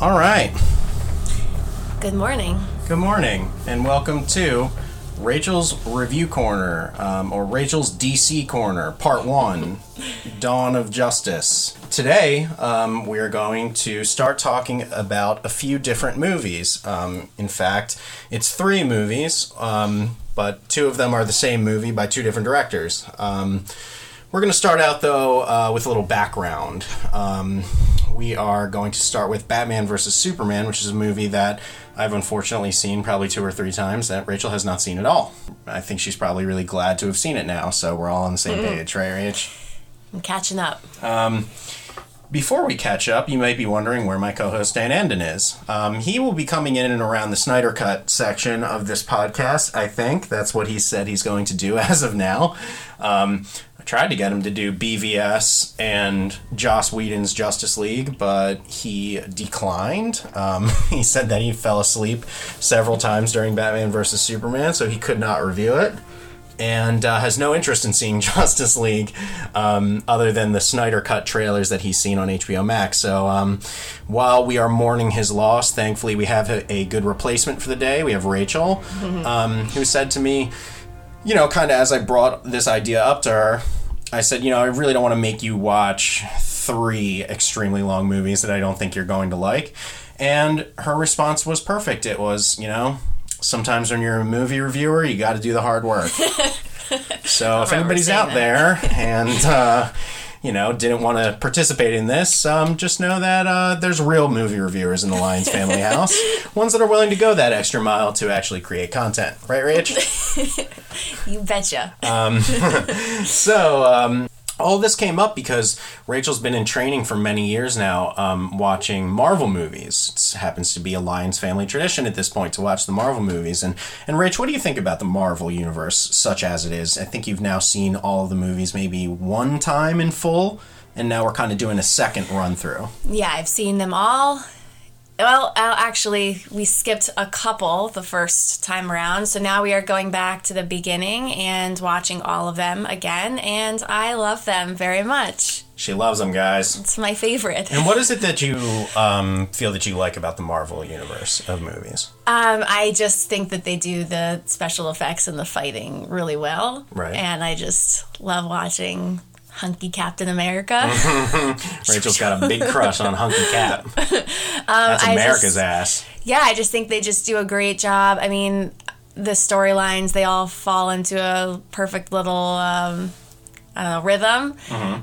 All right. Good morning. Good morning, and welcome to Rachel's Review Corner, um, or Rachel's DC Corner, Part 1 Dawn of Justice. Today, um, we are going to start talking about a few different movies. Um, in fact, it's three movies, um, but two of them are the same movie by two different directors. Um, we're going to start out, though, uh, with a little background. Um, we are going to start with Batman vs. Superman, which is a movie that I've unfortunately seen probably two or three times that Rachel has not seen at all. I think she's probably really glad to have seen it now, so we're all on the same page, right, Rach? I'm catching up. Before we catch up, you might be wondering where my co host Dan Andon is. Um, he will be coming in and around the Snyder Cut section of this podcast, I think. That's what he said he's going to do as of now. Um, tried to get him to do BVS and Joss Whedon's Justice League, but he declined. Um, he said that he fell asleep several times during Batman vs. Superman, so he could not review it and uh, has no interest in seeing Justice League um, other than the Snyder Cut trailers that he's seen on HBO Max. So um, while we are mourning his loss, thankfully we have a, a good replacement for the day. We have Rachel, um, who said to me, you know, kind of as I brought this idea up to her, I said, you know, I really don't want to make you watch three extremely long movies that I don't think you're going to like. And her response was perfect. It was, you know, sometimes when you're a movie reviewer, you got to do the hard work. so if anybody's out that. there and, uh, you know, didn't want to participate in this, um, just know that uh, there's real movie reviewers in the Lions family house. Ones that are willing to go that extra mile to actually create content. Right, Rach? You betcha. So, um, all this came up because Rachel's been in training for many years now, um, watching Marvel movies. It happens to be a Lions family tradition at this point to watch the Marvel movies. And and Rach, what do you think about the Marvel universe, such as it is? I think you've now seen all the movies maybe one time in full, and now we're kind of doing a second run through. yeah, I've seen them all. Well, uh, actually, we skipped a couple the first time around, so now we are going back to the beginning and watching all of them again, and I love them very much. She loves them, guys. It's my favorite. And what is it that you um, feel that you like about the Marvel universe of movies? Um, I just think that they do the special effects and the fighting really well. Right. And I just love watching hunky Captain America. Rachel's got a big crush on Hunky Cap. That's America's just- ass. yeah, I just think they just do a great job. I mean, the storylines, they all fall into a perfect little um, know, rhythm.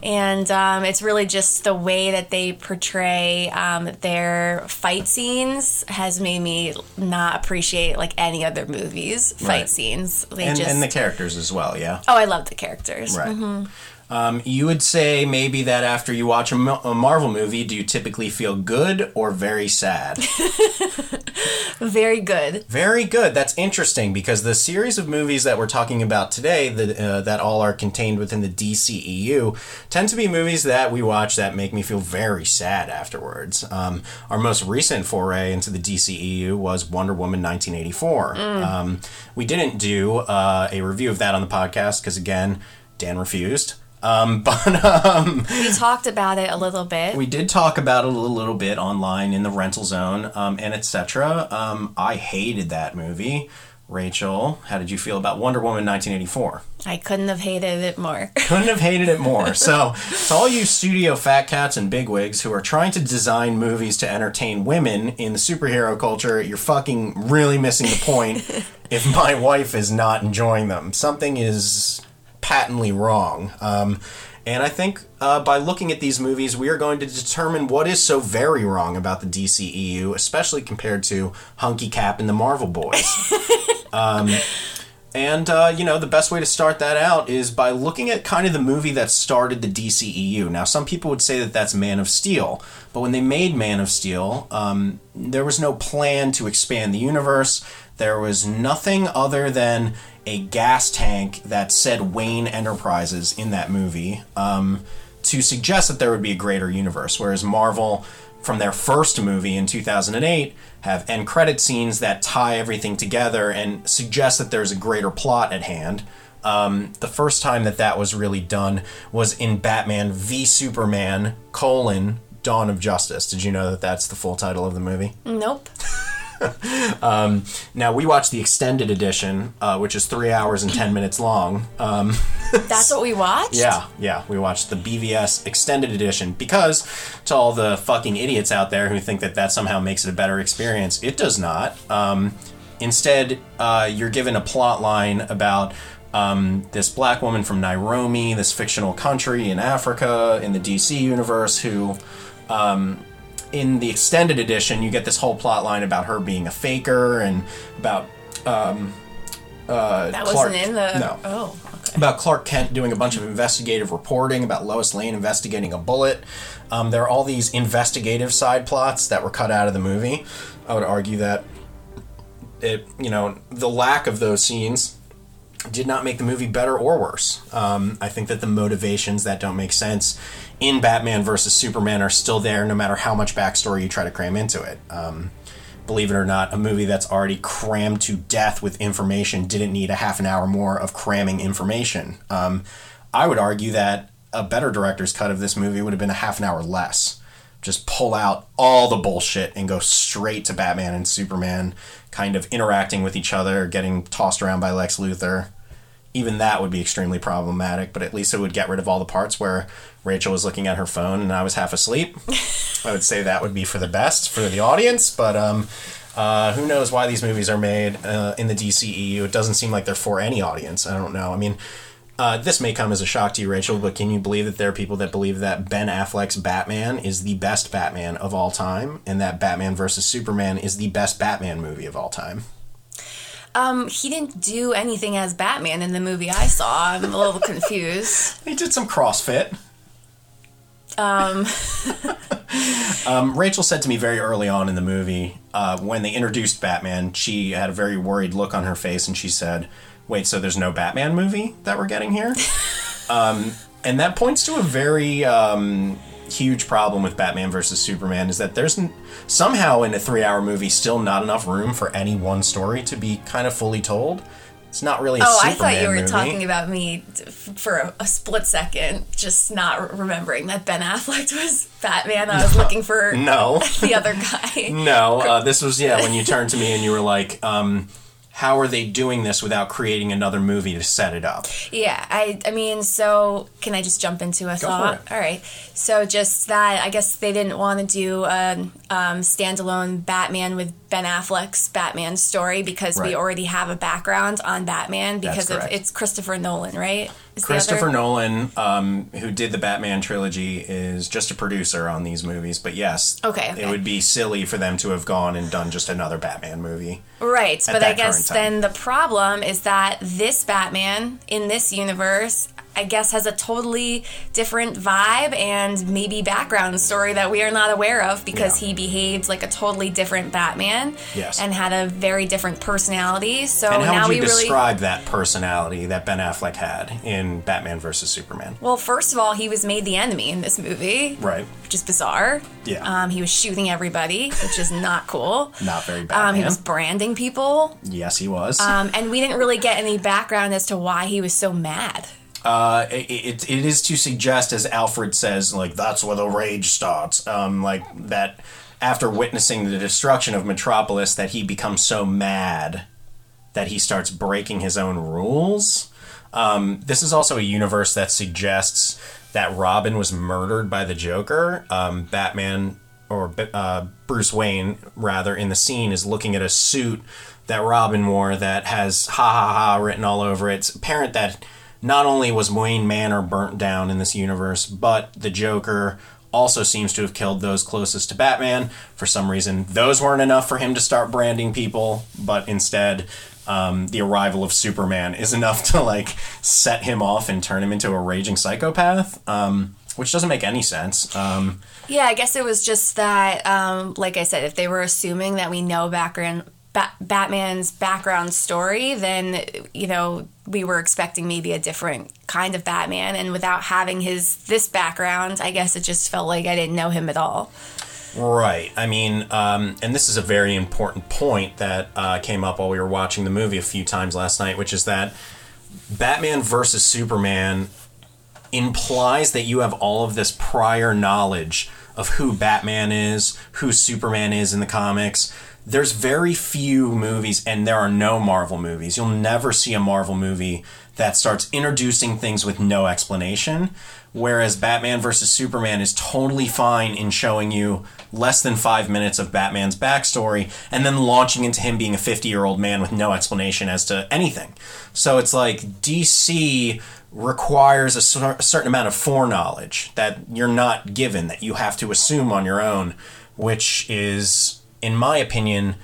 And um, it's really just the way that they portray um, their fight scenes has made me not appreciate like any other movies fight Right. scenes. They And, just and the characters as well, yeah. oh, I love the characters. Right. Um, you would say maybe that after you watch a, a Marvel movie, do you typically feel good or very sad? Very good. very good. That's interesting because the series of movies that we're talking about today, that uh, that all are contained within the DCEU, tend to be movies that we watch that make me feel very sad afterwards. Um, our most recent foray into the DCEU was Wonder Woman 1984. Um, we didn't do uh, a review of that on the podcast because again, Dan refused. Um, but um, We talked about it a little bit. we did talk about it a little, bit online in the rental zone um, and etc. Um, I hated that movie. Rachel, how did you feel about Wonder Woman 1984? I couldn't have hated it more. Couldn't have hated it more. So, to all you studio fat cats and bigwigs who are trying to design movies to entertain women in the superhero culture, you're fucking really missing the point if my wife is not enjoying them. Something is patently wrong. Um, and I think uh, by looking at these movies, we are going to determine what is so very wrong about the DCEU, especially compared to Hunky Cap and the Marvel Boys. And, uh, you know, the best way to start that out is by looking at kind of the movie that started the DCEU. Now, some people would say that that's Man of Steel, but when they made Man of Steel, um, there was no plan to expand the universe. There was nothing other than a gas tank that said Wayne Enterprises in that movie um, to suggest that there would be a greater universe. Whereas Marvel, from their first movie in 2008 have end credit scenes that tie everything together and suggest that there's a greater plot at hand. Um, the first time that that was really done was in Batman v Superman: colon Dawn of Justice. Did you know that that's the full title of the movie? Nope. Now we watched the extended edition, uh, which is three hours and ten minutes long. Um, That's what we watched? yeah, yeah, we watched the BVS extended edition because to all the fucking idiots out there who think that that somehow makes it a better experience, it does not. Um, instead, uh, you're given a plot line about. Um, this black woman from Nairomi, this fictional country in Africa, in the DC universe, who in the extended edition, you get this whole plot line about her being a faker and about um, uh, That Clark- wasn't in the. no Oh, okay. about Clark Kent doing a bunch of investigative reporting about Lois Lane investigating a bullet. Um, there are all these investigative side plots that were cut out of the movie. I would argue that it, you know, the lack of those scenes did not make the movie better or worse. Um, I think that the motivations that don't make sense in Batman versus Superman are still there, no matter how much backstory you try to cram into it. Um, believe it or not, a movie that's already crammed to death with information didn't need a half an hour more of cramming information. Um, I would argue that a better director's cut of this movie would have been a half an hour less. Just pull out all the bullshit and go straight to Batman and Superman kind of interacting with each other, getting tossed around by Lex Luthor. Even that would be extremely problematic, but at least it would get rid of all the parts where Rachel was looking at her phone and I was half asleep. I would say that would be for the best for the audience, but um, uh, who knows why these movies are made uh, in the DCEU? It doesn't seem like they're for any audience. I don't know. I mean, uh, this may come as a shock to you, Rachel, but can you believe that there are people that believe that Ben Affleck's Batman is the best Batman of all time, and that Batman versus Superman is the best Batman movie of all time? Um, he didn't do anything as Batman in the movie I saw. I'm a little confused. He did some CrossFit. Um, Um, Rachel said to me very early on in the movie, uh, when they introduced Batman, she had a very worried look on her face, and she said, "Wait, so there's no Batman movie that we're getting here?" um, and that points to a very um, huge problem with Batman versus Superman is that there's n- somehow in a three-hour movie still not enough room for any one story to be kind of fully told. It's not really a oh, I thought you were movie. talking about me for a, a split second, just not remembering that Ben Affleck was Batman. I was looking for No. the other guy. No, uh, this was yeah when you turned to me and you were like, um, "How are they doing this without creating another movie to set it up?" Yeah, I I mean, so can I just jump into a for thought? All right. So just that, I guess they didn't want to do a um, standalone Batman with Ben Affleck's Batman story because Right. we already have a background on Batman because of it's Christopher Nolan, right? Is Christopher Nolan, um, who did the Batman trilogy, is just a producer on these movies. But yes, Okay, it would be silly for them to have gone and done just another Batman movie. Right, but I guess then the problem is that this Batman in this universe, I guess, has a totally different vibe and maybe background story that we are not aware of because Yeah. he behaved like a totally different Batman. Yes. And had a very different personality. So and how now would we you really. describe that personality that Ben Affleck had in Batman versus Superman? well, first of all, he was made the enemy in this movie, Right, which is bizarre. Yeah. Um, he was shooting everybody, which is not cool. not very Batman. Um, he was branding people. yes, he was. Um, and we didn't really get any background as to why he was so mad. Uh, it, it, it is to suggest, as Alfred says, like that's where the rage starts. Um, like that after witnessing the destruction of Metropolis, that he becomes so mad that he starts breaking his own rules. Um, this is also a universe that suggests that Robin was murdered by the Joker. Um, Batman or uh, Bruce Wayne, rather, in the scene is looking at a suit that Robin wore that has ha ha ha written all over it. It's apparent that not only was Wayne Manor burnt down in this universe, but the Joker also seems to have killed those closest to Batman. For some reason, those weren't enough for him to start branding people, but instead, um, the arrival of Superman is enough to like set him off and turn him into a raging psychopath. Um, which doesn't make any sense. Um, Yeah, I guess it was just that, um, like I said, if they were assuming that we know background ba- Batman's background story, then you know we were expecting maybe a different kind of Batman, and without having his this background, I guess it just felt like I didn't know him at all. Right. I mean, um, and this is a very important point that uh, came up while we were watching the movie a few times last night, which is that Batman versus Superman implies that you have all of this prior knowledge of who Batman is, who Superman is in the comics. There's very few movies, and there are no Marvel movies. You'll never see a Marvel movie that starts introducing things with no explanation. Whereas Batman versus Superman is totally fine in showing you less than five minutes of Batman's backstory and then launching into him being a 50 year old man with no explanation as to anything. So it's like DC requires a, cer- a certain amount of foreknowledge that you're not given, that you have to assume on your own, which is, in my opinion,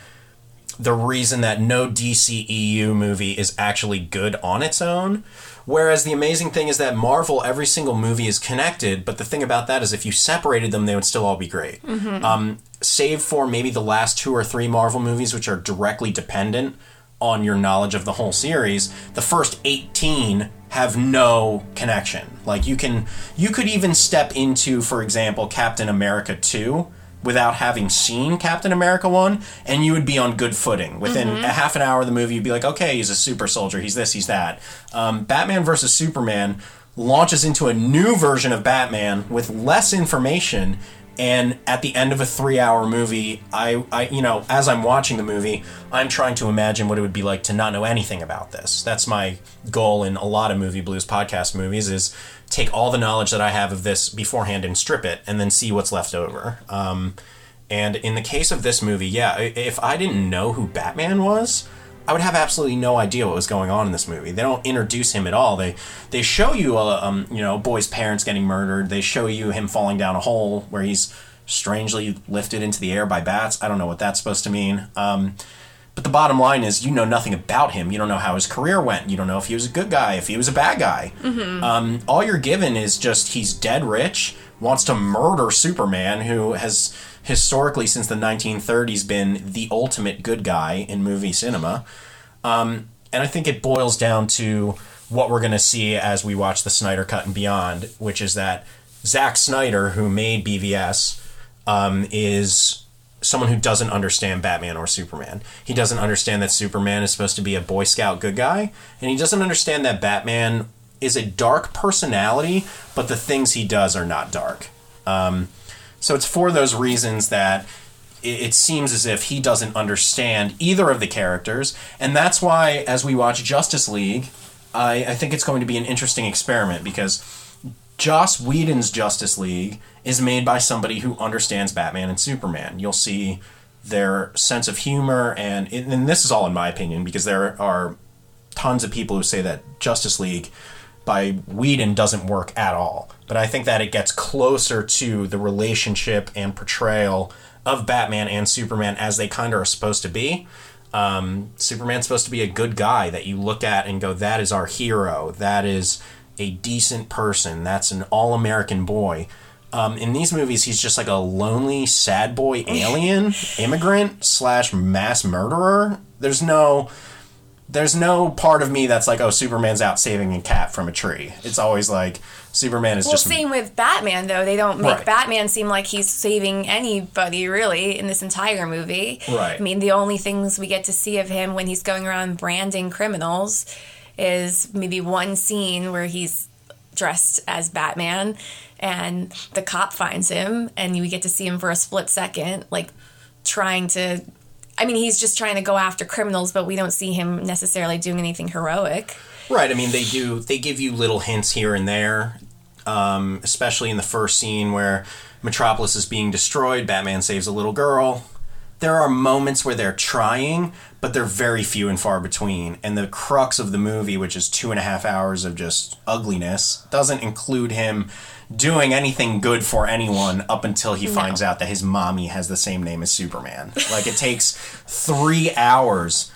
the reason that no DCEU movie is actually good on its own. Whereas the amazing thing is that Marvel, every single movie is connected, but the thing about that is if you separated them, they would still all be great. Um, save for maybe the last two or three Marvel movies, which are directly dependent on your knowledge of the whole series, the first 18 have no connection. Like you can you could even step into for example Captain America 2 without having seen Captain America 1 and you would be on good footing. Within a half an hour of the movie you'd be like, "Okay, he's a super soldier. He's this, he's that." Um, Batman versus Superman launches into a new version of Batman with less information and at the end of a three-hour movie I, I you know as i'm watching the movie i'm trying to imagine what it would be like to not know anything about this that's my goal in a lot of movie blues podcast movies is take all the knowledge that i have of this beforehand and strip it and then see what's left over um, and in the case of this movie yeah if i didn't know who batman was I would have absolutely no idea what was going on in this movie. They don't introduce him at all. They they show you a um, you know boy's parents getting murdered. They show you him falling down a hole where he's strangely lifted into the air by bats. I don't know what that's supposed to mean. Um, but the bottom line is, you know nothing about him. You don't know how his career went. You don't know if he was a good guy, if he was a bad guy. Um, all you're given is just he's dead rich, wants to murder Superman, who has historically since the 1930s been the ultimate good guy in movie cinema. Um, and I think it boils down to what we're going to see as we watch the Snyder Cut and beyond, which is that Zack Snyder, who made BVS, um, is someone who doesn't understand Batman or Superman. He doesn't understand that Superman is supposed to be a Boy Scout good guy, and he doesn't understand that Batman is a dark personality, but the things he does are not dark. Um, so it's for those reasons that it, it seems as if he doesn't understand either of the characters, and that's why, as we watch Justice League, I, I think it's going to be an interesting experiment because Joss Whedon's Justice League is made by somebody who understands Batman and Superman. You'll see their sense of humor, and and this is all in my opinion because there are tons of people who say that Justice League by Whedon doesn't work at all. But I think that it gets closer to the relationship and portrayal of Batman and Superman as they kind of are supposed to be. Um, Superman's supposed to be a good guy that you look at and go, that is our hero. That is a decent person. That's an all American boy. Um, in these movies, he's just like a lonely, sad boy alien, immigrant slash mass murderer. There's no, there's no part of me that's like, oh, Superman's out saving a cat from a tree. It's always like Superman is Well, just same with Batman, though. They don't make Right. Batman seem like he's saving anybody, really, in this entire movie. Right. I mean, the only things we get to see of him when he's going around branding criminals is maybe one scene where he's dressed as Batman and the cop finds him, and we get to see him for a split second, like trying to. I mean, he's just trying to go after criminals, but we don't see him necessarily doing anything heroic. Right. I mean, they do. They give you little hints here and there, um, especially in the first scene where Metropolis is being destroyed. Batman saves a little girl. There are moments where they're trying, but they're very few and far between. And the crux of the movie, which is two and a half hours of just ugliness, doesn't include him doing anything good for anyone up until he finds out that his mommy has the same name as Superman. Like it takes three hours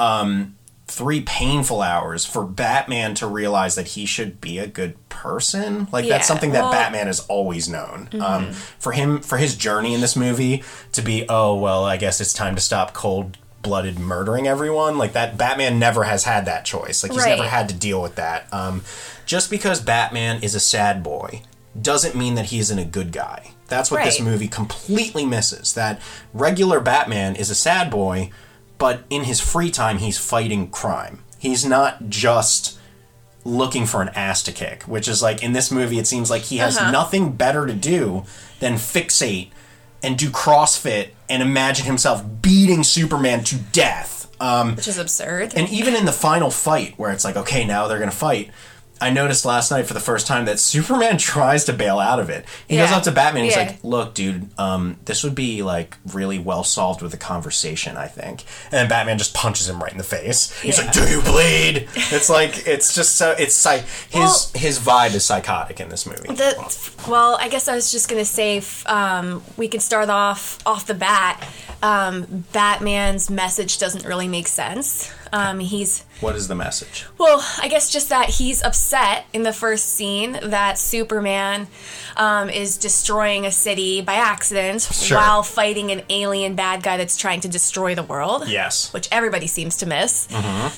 um, three painful hours for Batman to realize that he should be a good person. Like Yeah, that's something that well- Batman has always known. Um, for him, for his journey in this movie to be, oh well, I guess it's time to stop cold blooded murdering everyone. Like that, Batman never has had that choice. Like he's Right. never had to deal with that. Um, just because Batman is a sad boy doesn't mean that he isn't a good guy. That's what this movie completely misses. That regular Batman is a sad boy, but in his free time, he's fighting crime. He's not just looking for an ass to kick, which is like in this movie, it seems like he has Uh-huh. nothing better to do than fixate and do CrossFit and imagine himself beating Superman to death. Um, Which is absurd. and even in the final fight, where it's like, okay, now they're gonna fight. I noticed last night for the first time that Superman tries to bail out of it. He goes Yeah. up to Batman. He's Yeah. like, "Look, dude, um, this would be like really well solved with a conversation, I think." And then Batman just punches him right in the face. He's like, "Do you bleed?" It's like it's just so it's psych. His Well- his vibe is psychotic in this movie. The, well, I guess I was just gonna say f- um, we can start off off the bat. Um, Batman's message doesn't really make sense. Um, he's what is the message? well, I guess just that he's upset in the first scene that Superman um, is destroying a city by accident Sure. while fighting an alien bad guy that's trying to destroy the world. Yes. which everybody seems to miss.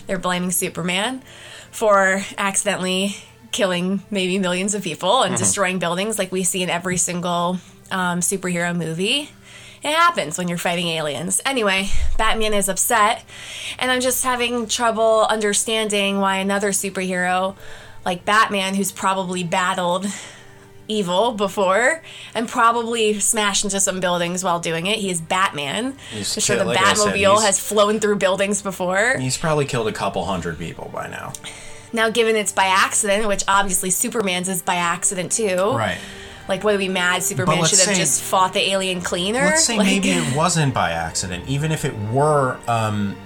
They're blaming Superman for accidentally killing maybe millions of people and destroying buildings like we see in every single um, superhero movie. It happens when you're fighting aliens. Anyway, Batman is upset, and I'm just having trouble understanding why another superhero like Batman, who's probably battled evil before and probably smashed into some buildings while doing it. He is Batman. He's I'm sure the like I said, Batmobile has flown through buildings before. He's probably killed a couple hundred people by now. Now, given it's by accident, which obviously Superman's is by accident too. Right. Like, would are be mad? Superman should have say- just fought the alien cleaner. Let's say Like- maybe it wasn't by accident, even if it were um,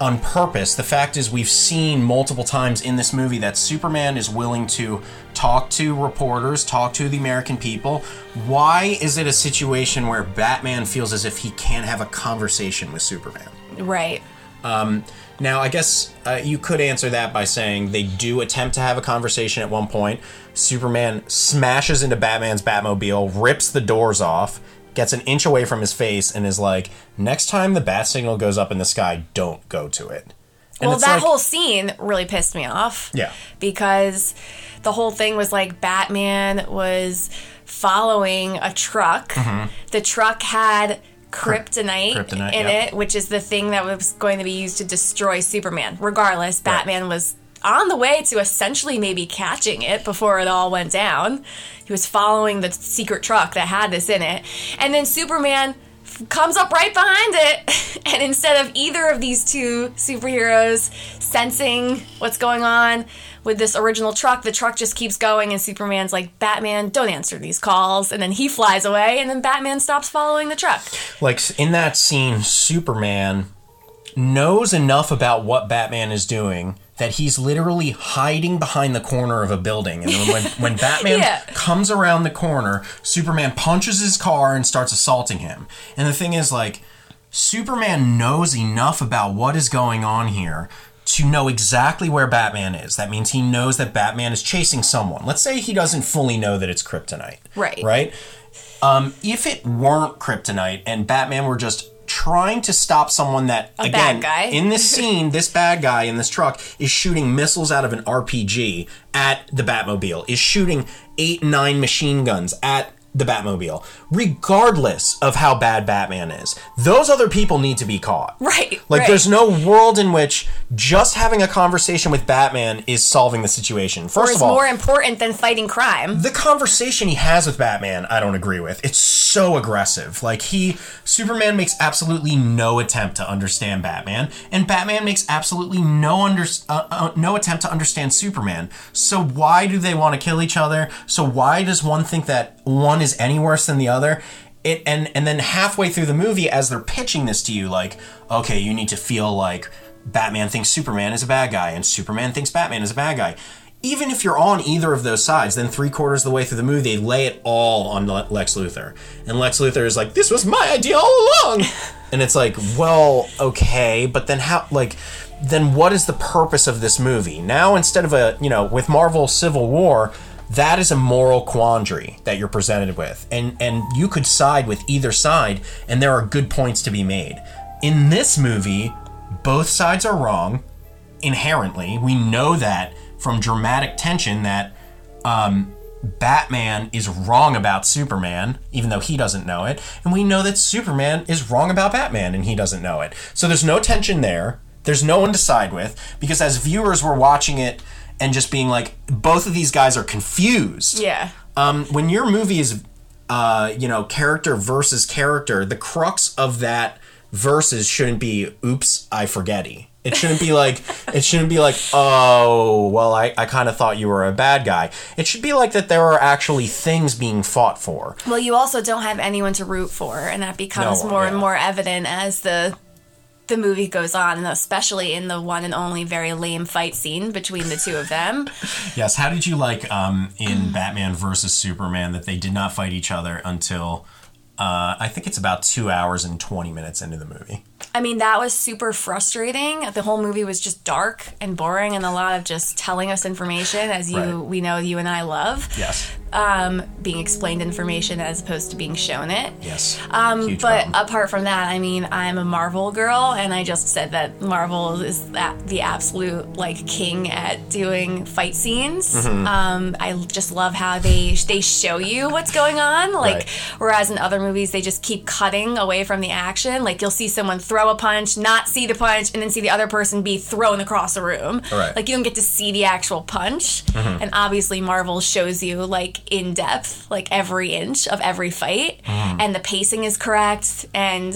on purpose. The fact is, we've seen multiple times in this movie that Superman is willing to talk to reporters, talk to the American people. Why is it a situation where Batman feels as if he can't have a conversation with Superman? right. Now, I guess uh, you could answer that by saying they do attempt to have a conversation at one point. Superman smashes into Batman's Batmobile, rips the doors off, gets an inch away from his face, and is like, "Next time the bat signal goes up in the sky, don't go to it." And well, that like- whole scene really pissed me off. Yeah. Because the whole thing was like Batman was following a truck. The truck had kryptonite. Kryptonite, in yeah. it, which is the thing that was going to be used to destroy Superman. Regardless, Batman was on the way to essentially maybe catching it before it all went down. He was following the secret truck that had this in it. And then Superman f- comes up right behind it. And instead of either of these two superheroes sensing what's going on with this original truck, the truck just keeps going. And Superman's like, Batman, don't answer these calls. And then he flies away. And then Batman stops following the truck. like in that scene, Superman knows enough about what Batman is doing that he's literally hiding behind the corner of a building. And when, when Batman Yeah. comes around the corner, Superman punches his car and starts assaulting him. And the thing is, like, Superman knows enough about what is going on here to know exactly where Batman is. That means he knows that Batman is chasing someone. Let's say he doesn't fully know that it's kryptonite. Right. Right? Um, if it weren't kryptonite and Batman were just trying to stop someone that A again in this scene this bad guy in this truck is shooting missiles out of an RPG at the Batmobile is shooting 8 9 machine guns at the Batmobile regardless of how bad Batman is those other people need to be caught Right. like right. there's no world in which just having a conversation with Batman is solving the situation first of all more important than fighting crime. the conversation he has with Batman, I don't agree with. It's so aggressive. Like he Superman makes absolutely no attempt to understand Batman, and Batman makes absolutely no under uh, uh, no attempt to understand Superman. So why do they want to kill each other? So why does one think that one is any worse than the other? It and and then halfway through the movie as they're pitching this to you like, okay, you need to feel like Batman thinks Superman is a bad guy and Superman thinks Batman is a bad guy even if you're on either of those sides, then three quarters of the way through the movie, they lay it all on Lex Luthor. And Lex Luthor is like, this was my idea all along. and it's like, well, okay, but then how, like, then what is the purpose of this movie? Now, instead of a, you know, with Marvel Civil War, that is a moral quandary that you're presented with. And, and you could side with either side, and there are good points to be made. In this movie, both sides are wrong inherently. We know that from dramatic tension that um, Batman is wrong about Superman, even though he doesn't know it. And we know that Superman is wrong about Batman, and he doesn't know it. So there's no tension there. There's no one to side with because as viewers, we're watching it and just being like, both of these guys are confused. Yeah. Um, when your movie is, uh, you know, character versus character, the crux of that versus shouldn't be, oops, I forgetty. It shouldn't be like, it shouldn't be like, oh, well, I, I kind of thought you were a bad guy. It should be like that there are actually things being fought for. Well, you also don't have anyone to root for, and that becomes No, more and more evident as the the movie goes on, and especially in the one and only very lame fight scene between the two of them. Yes. How did you like um, in Batman versus Superman that they did not fight each other until uh, I think it's about two hours and 20 minutes into the movie? I mean, that was super frustrating. The whole movie was just dark and boring, and a lot of just telling us information, as you Right. we know you and I love. Yes. Um, being explained information as opposed to being shown it. Yes. Um, Huge but problem. apart from that, I mean, I'm a Marvel girl, and I just said that Marvel is that the absolute like king at doing fight scenes. Mm-hmm. Um, I just love how they they show you what's going on. Like Right. whereas in other movies they just keep cutting away from the action. Like you'll see someone throw a punch, not see the punch, and then see the other person be thrown across the room. Right. Mm-hmm. Like you don't get to see the actual punch. And obviously Marvel shows you like in depth, like every inch of every fight, Mm-hmm. and the pacing is correct, and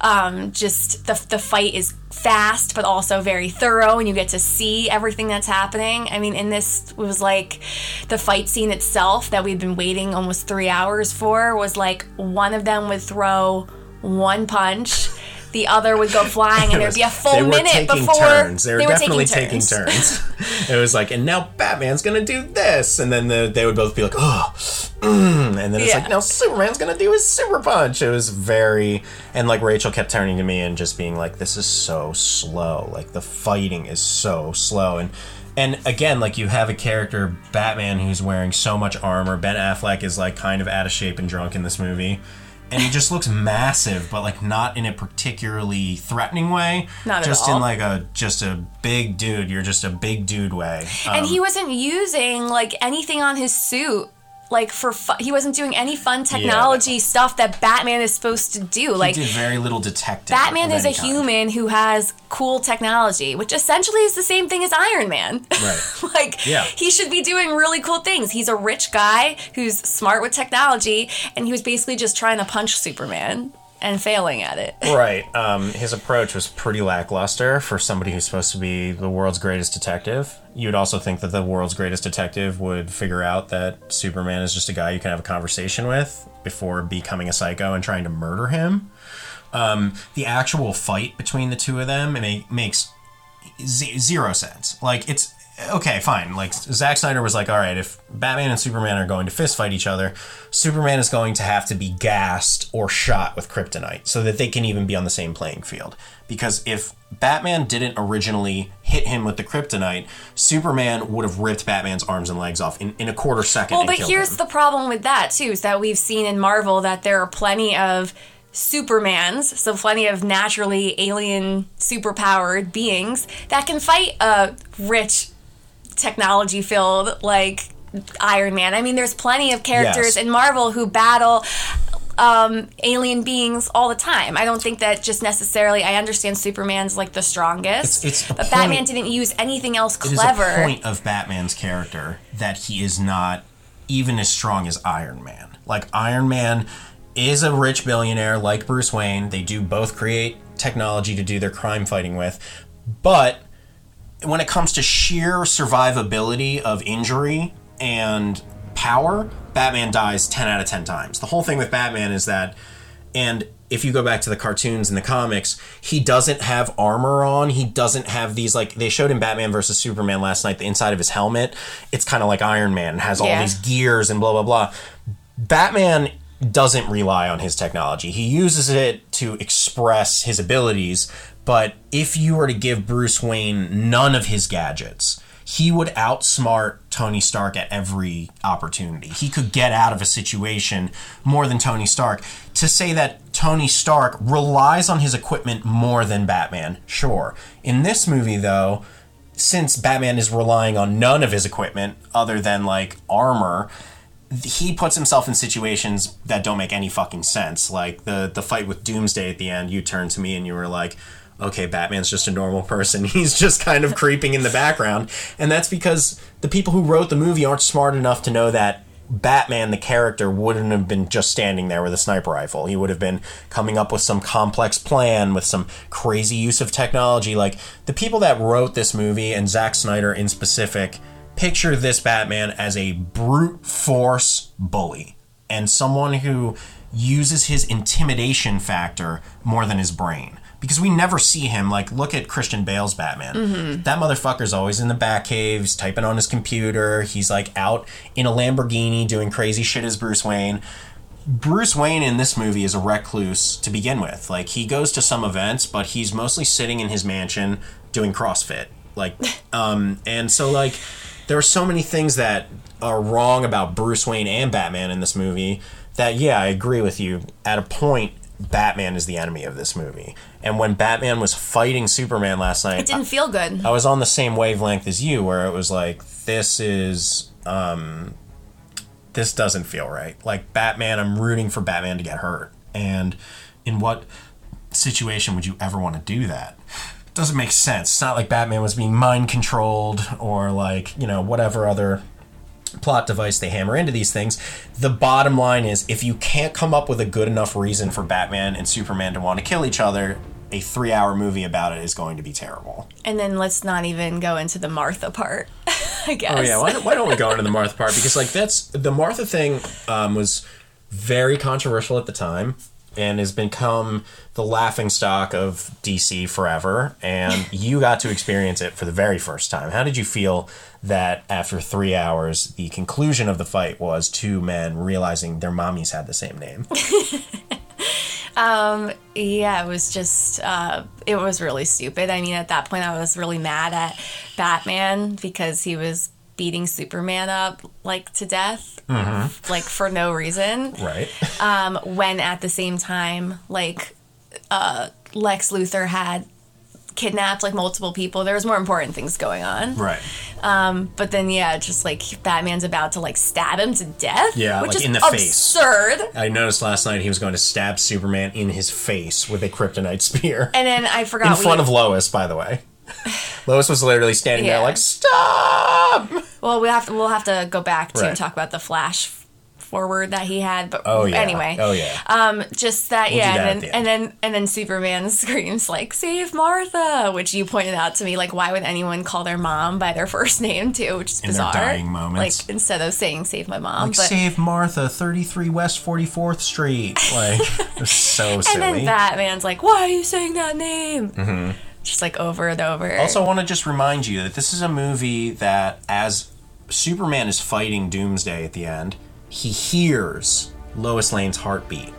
um, just the the fight is fast but also very thorough and you get to see everything that's happening i mean in this it was like the fight scene itself that we've been waiting almost three hours for was like one of them would throw one punch the other would go flying and there'd be a full they were minute taking before turns. They were, they were definitely taking taking turns. turns. it was like, and now Batman's gonna do this, and then the, they would both be like, oh, mm, and then it's Yeah. like, now Superman's gonna do his super punch. It was very, and like Rachel kept turning to me and just being like, this is so slow. Like the fighting is so slow, and. And again, like you have a character, Batman, who's wearing so much armor. Ben Affleck is like kind of out of shape and drunk in this movie. And he just looks massive, but like not in a particularly threatening way. Not at just all. in like a just a big dude. You're just a big dude way. and Um, he wasn't using like anything on his suit like for fu- he wasn't doing any fun technology stuff that batman is supposed to do like he did very little detective. Batman is a kind. human who has cool technology, which essentially is the same thing as Iron Man. Right. like, Yeah. he should be doing really cool things. He's a rich guy who's smart with technology, and he was basically just trying to punch Superman and failing at it. Right. Um, his approach was pretty lackluster for somebody who's supposed to be the world's greatest detective. You'd also think that the world's greatest detective would figure out that Superman is just a guy you can have a conversation with before becoming a psycho and trying to murder him. Um, the actual fight between the two of them makes zero sense. Like it's okay, fine. Like Zack Snyder was like, all right, if Batman and Superman are going to fist fight each other, Superman is going to have to be gassed or shot with kryptonite so that they can even be on the same playing field. Because if Batman didn't originally hit him with the kryptonite, Superman would have ripped Batman's arms and legs off in, in a quarter second. Well, but here's him. the problem with that too: is that we've seen in Marvel that there are plenty of Supermans, so plenty of naturally alien, superpowered beings that can fight a rich, technology-filled like Iron Man. I mean, there's plenty of characters Yes. in Marvel who battle. Um, alien beings all the time. I don't think that just necessarily. I understand Superman's like the strongest, It's- it's a but Batman didn't use anything else It is clever. a point of Batman's character that he is not even as strong as Iron Man. Like Iron Man is a rich billionaire like Bruce Wayne. They do both create technology to do their crime fighting with, but when it comes to sheer survivability of injury and power, Batman dies 10 out of 10 times. The whole thing with Batman is that and if you go back to the cartoons and the comics, he doesn't have armor on. He doesn't have these like they showed in Batman versus Superman last night. The inside of his helmet, it's kind of like Iron Man, has all Yeah. these gears and blah blah blah. Batman doesn't rely on his technology. He uses it to express his abilities. But if you were to give Bruce Wayne none of his gadgets, he would outsmart Tony Stark at every opportunity. He could get out of a situation more than Tony Stark. To say that Tony Stark relies on his equipment more than Batman, sure. In this movie, though, since Batman is relying on none of his equipment other than like armor, he puts himself in situations that don't make any fucking sense. Like the the fight with Doomsday at the end, you turned to me and you were like, okay, Batman's just a normal person. He's just kind of creeping in the background. And that's because the people who wrote the movie aren't smart enough to know that Batman, the character, wouldn't have been just standing there with a sniper rifle. He would have been coming up with some complex plan with some crazy use of technology. Like the people that wrote this movie, and Zack Snyder in specific, picture this Batman as a brute force bully and someone who uses his intimidation factor more than his brain because we never see him like look at Christian Bale's Batman. Mm-hmm. That motherfucker's always in the Batcave, he's typing on his computer, he's like out in a Lamborghini doing crazy shit as Bruce Wayne. Bruce Wayne in this movie is a recluse to begin with. Like he goes to some events, but he's mostly sitting in his mansion doing CrossFit. Like um and so like there are so many things that are wrong about Bruce Wayne and Batman in this movie that yeah, I agree with you. At a point Batman is the enemy of this movie. And when Batman was fighting Superman last night, It didn't feel good. I was on the same wavelength as you, where it was like, this is, um, this doesn't feel right. Like Batman, I'm rooting for Batman to get hurt. And in what situation would you ever want to do that? It Doesn't make sense. It's not like Batman was being mind controlled or like, you know, whatever other plot device they hammer into these things. The bottom line is if you can't come up with a good enough reason for Batman and Superman to want to kill each other, a three hour movie about it is going to be terrible. And then let's not even go into the Martha part. I guess. Oh yeah, why don't, why don't we go into the Martha part? Because like that's the Martha thing um, was very controversial at the time and has become the laughing stock of DC forever. And you got to experience it for the very first time. How did you feel that after three hours, the conclusion of the fight was two men realizing their mommies had the same name? Yeah, it was just, uh, it was really stupid. I mean, at that point, I was really mad at Batman because he was beating Superman up like to death, like for no reason. right. Um, when at the same time, like, uh, Lex Luthor had kidnapped like multiple people. There was more important things going on. Right. Um, but then, yeah, just like Batman's about to like stab him to death. Yeah, which like is in the face. absurd. I noticed last night he was going to stab Superman in his face with a kryptonite spear. And then I forgot in forgot front we, of Lois, by the way. Lois was literally standing there like, "Stop!" Well, we have to we'll have to go back to Right. talk about the flash forward that he had. But Oh yeah. anyway, Oh yeah. um, just that We'll yeah, that and then end. and then and then Superman screams like "Save Martha," which you pointed out to me. Like, why would anyone call their mom by their first name too? Which is In bizarre. dying moments. like instead of saying "Save my mom," like but save Martha, thirty three West Forty Fourth Street. Like so and silly. then Batman's like, "Why are you saying that name?" Mm-hmm. Just like over and over. Also, I want to just remind you that this is a movie that, as Superman is fighting Doomsday at the end, he hears Lois Lane's heartbeat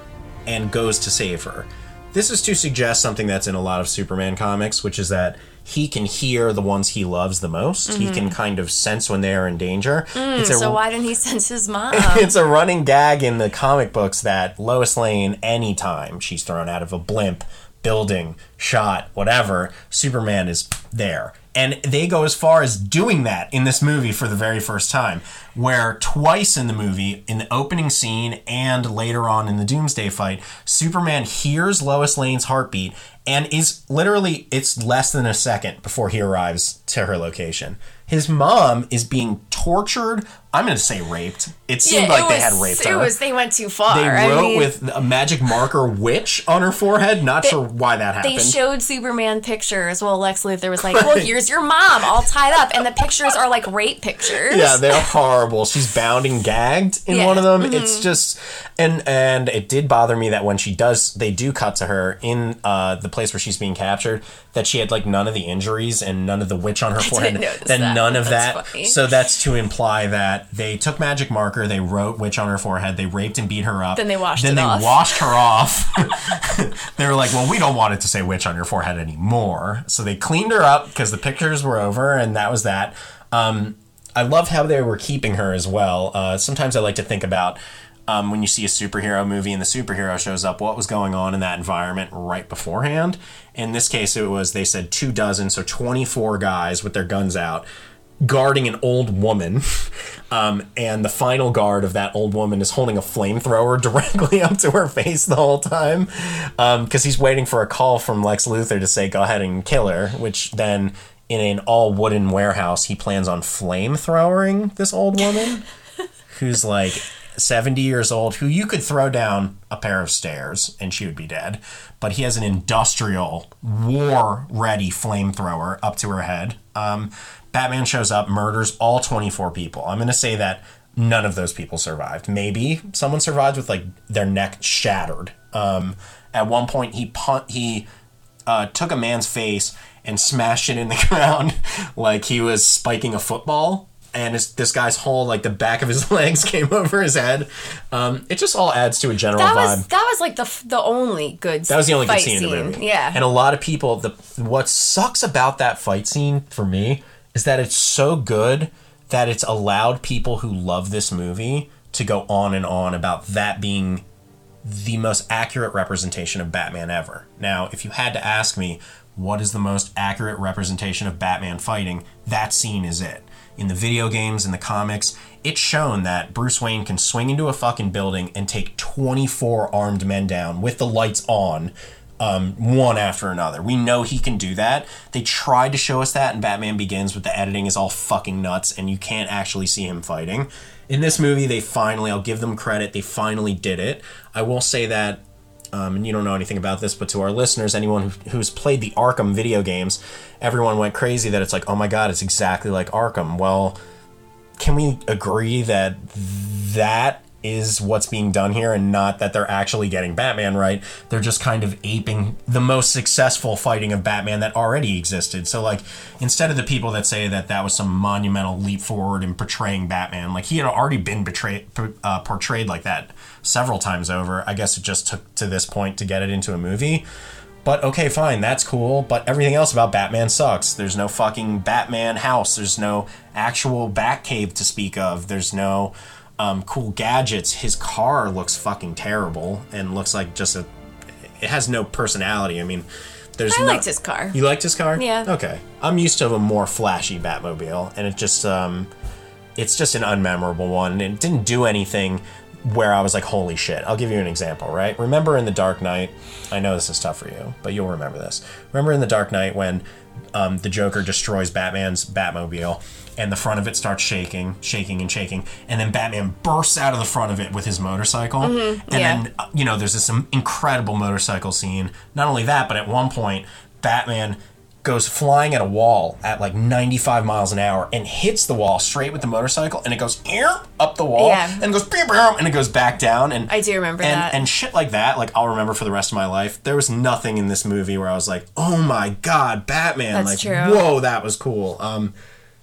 and goes to save her. This is to suggest something that's in a lot of Superman comics, which is that he can hear the ones he loves the most. He can mm-hmm. kind of sense when they are in danger. Mm, it's a so why didn't he sense his mom? it's a running gag in the comic books that Lois Lane, anytime she's thrown out of a blimp, building, shot, whatever, Superman is there. And they go as far as doing that in this movie for the very first time, where twice in the movie, in the opening scene and later on in the Doomsday fight, Superman hears Lois Lane's heartbeat and is literally, it's less than a second before he arrives to her location. His mom is being tortured. I'm going to say raped. It seemed Yeah, like it they had raped It her. was they went too far. they I wrote mean, with a magic marker witch on her forehead. Not sure why that happened. They showed Superman pictures. Well, Lex Luthor was like, "Well, here's your mom, all tied up," and the pictures are like rape pictures. yeah, they're horrible. She's bound and gagged in Yeah. one of them. Mm-hmm. It's just and and it did bother me that when she does, they do cut to her in uh, the place where she's being captured. That she had like none of the injuries and none of the witch on her forehead. Then that. none of that. funny. So that's to imply that they took magic marker, they wrote witch on her forehead, they raped and beat her up. Then they washed Then they off. washed her off. they were like, well, we don't want it to say on your forehead anymore. So they cleaned her up because the pictures were over, and that was that. Um, I love how they were keeping her as well. Uh, sometimes I like to think about um, when you see a superhero movie and the superhero shows up, what was going on in that environment right beforehand. In this case, it was they said two dozen, so 24 guys with their guns out. Guarding an old woman. Um, and the final guard of that old woman is holding a flamethrower directly up to her face the whole time because um, he's waiting for a call from Lex Luthor to say, go ahead and kill her, which then in an all wooden warehouse, he plans on flamethrowering this old woman who's like 70 years old, who you could throw down a pair of stairs and she would be dead. But he has an industrial, war ready flamethrower up to her head. Um, Batman shows up, murders all 24 people. I'm going to say that none of those people survived. Maybe someone survived with like their neck shattered. Um, at one point, he punt, he uh, took a man's face and smashed it in the ground like he was spiking a football. And this guy's whole like the back of his legs came over his head. Um, it just all adds to a general that vibe. was that was like the the only good. That was the only good fight scene, in the movie. Yeah, And a lot of people, the what sucks about that fight scene for me is that it's so good that it's allowed people who love this movie to go on and on about that being the most accurate representation of Batman ever. Now, if you had to ask me what is the most accurate representation of Batman fighting, that scene is it. In the video games, in the comics, it's shown that Bruce Wayne can swing into a fucking building and take 24 armed men down with the lights on um, one after another. We know he can do that. They tried to show us that in Batman Begins, but the editing is all fucking nuts and you can't actually see him fighting. In this movie, they finally, I'll give them credit, they finally did it. I will say that, um, and you don't know anything about this, but to our listeners, anyone who, who's played the Arkham video games, everyone went crazy that it's like, oh my god, it's exactly like Arkham. Well, can we agree that that is what's being done here and not that they're actually getting Batman right. They're just kind of aping the most successful fighting of Batman that already existed. So, like, instead of the people that say that that was some monumental leap forward in portraying Batman, like, he had already been betrayed, uh, portrayed like that several times over. I guess it just took to this point to get it into a movie. But okay, fine, that's cool. But everything else about Batman sucks. There's no fucking Batman house. There's no actual Batcave to speak of. There's no um, cool gadgets. His car looks fucking terrible and looks like just a. It has no personality. I mean, there's. I no- liked his car. You liked his car? Yeah. Okay. I'm used to a more flashy Batmobile, and it just um, it's just an unmemorable one. It didn't do anything where I was like, holy shit. I'll give you an example, right? Remember in The Dark Knight, I know this is tough for you, but you'll remember this. Remember in The Dark Knight when um, the Joker destroys Batman's Batmobile and the front of it starts shaking, shaking and shaking, and then Batman bursts out of the front of it with his motorcycle. and yeah. then, uh, you know, there's this incredible motorcycle scene. Not only that, but at one point, Batman goes flying at a wall at like 95 miles an hour and hits the wall straight with the motorcycle and it goes up the wall Yeah. and it goes and it goes back down and I do remember and, that. and shit like that like I'll remember for the rest of my life there was nothing in this movie where I was like oh my god Batman That's like true. whoa that was cool um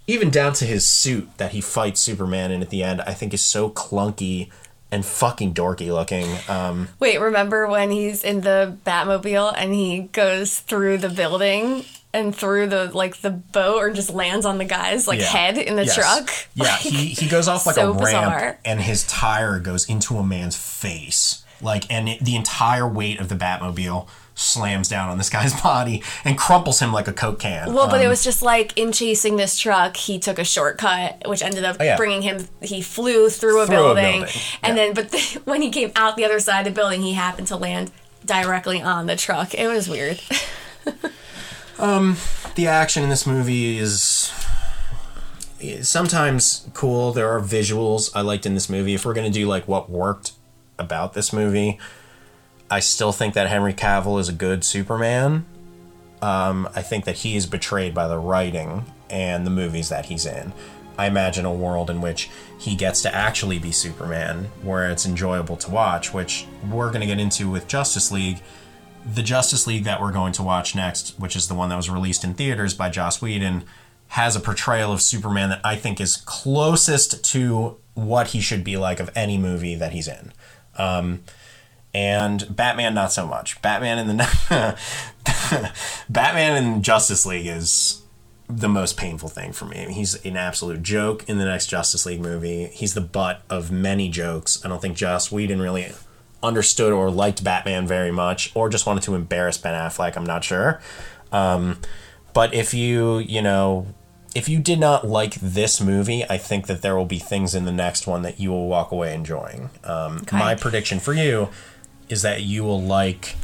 even down to his suit that he fights Superman in at the end I think is so clunky and fucking dorky looking um Wait, remember when he's in the Batmobile and he goes through the building and through the like the boat or just lands on the guy's like Yeah. head in the Yes. truck? Yeah, Like, he, he goes off like so a ramp bizarre. and his tire goes into a man's face. Like, and it, the entire weight of the Batmobile slams down on this guy's body and crumples him like a Coke can. Well, but it Um, was just like in chasing this truck, he took a shortcut, which ended up Oh, yeah. bringing him. He flew through a Through a building, building, and yeah. then, but the, when he came out the other side of the building, he happened to land directly on the truck. It was weird. the action in this movie is is sometimes cool. There are visuals I liked in this movie. If we're gonna do like what worked about this movie, I still think that Henry Cavill is a good Superman. Um, I think that he is betrayed by the writing and the movies that he's in. I imagine a world in which he gets to actually be Superman, where it's enjoyable to watch, which we're going to get into with Justice League. The Justice League that we're going to watch next, which is the one that was released in theaters by Joss Whedon, has a portrayal of Superman that I think is closest to what he should be like of any movie that he's in. Um, and Batman not so much. Batman in the Batman in Justice League is the most painful thing for me. He's an absolute joke in the next Justice League movie. He's the butt of many jokes. I don't think Joss Whedon really understood or liked Batman very much, or just wanted to embarrass Ben Affleck. I'm not sure. Um, but if you, you know, if you did not like this movie, I think that there will be things in the next one that you will walk away enjoying. Um, Okay. My prediction for you is that you will like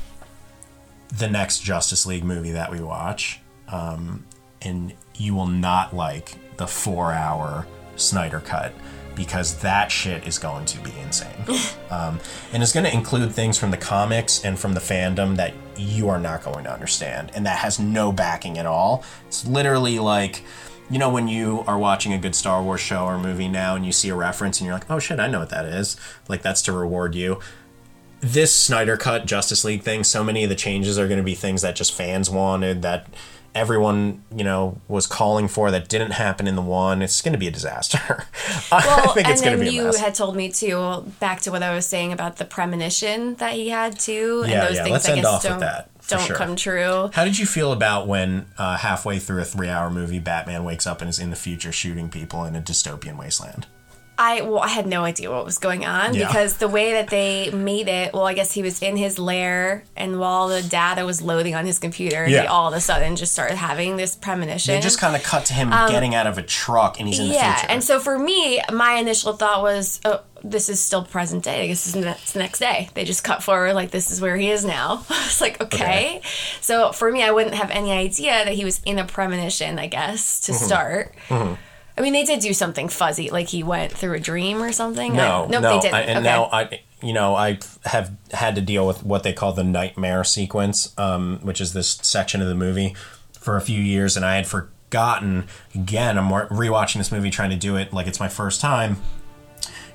the next Justice League movie that we watch, um, and you will not like the four-hour Snyder cut because that shit is going to be insane, um, and it's going to include things from the comics and from the fandom that you are not going to understand, and that has no backing at all. It's literally like. You know, when you are watching a good Star Wars show or movie now and you see a reference and you're like, oh shit, I know what that is. Like, that's to reward you this Snyder Cut Justice League thing, so many of the changes are going to be things that just fans wanted, that everyone, you know, was calling for that didn't happen in the one. It's going to be a disaster. I Well, think and it's going then to be a you had told me too, back to what I was saying about the premonition that he had too, Yeah, and those yeah, things let's I end guess off with don't that, don't sure. come true. How did you feel about when uh, halfway through a three-hour movie, Batman wakes up and is in the future shooting people in a dystopian wasteland? I well, I had no idea what was going on Yeah. because the way that they made it, well, I guess he was in his lair, and while the data was loading on his computer, he all of a sudden just started having this premonition. They just kind of cut to him getting out of a truck and he's in the Um, yeah, future. and so for me, my initial thought was, oh, this is still present day. I guess it's the next day. They just cut forward like this is where he is now. it's like okay. Okay. So for me, I wouldn't have any idea that he was in a premonition. I guess Mm-hmm. to start. I mean, they did do something fuzzy, like he went through a dream or something. No, I, nope, no, they didn't. I, and okay. now I, you know, I have had to deal with what they call the nightmare sequence, um, which is this section of the movie, for a few years, and I had forgotten. Again, I'm rewatching this movie, trying to do it like it's my first time.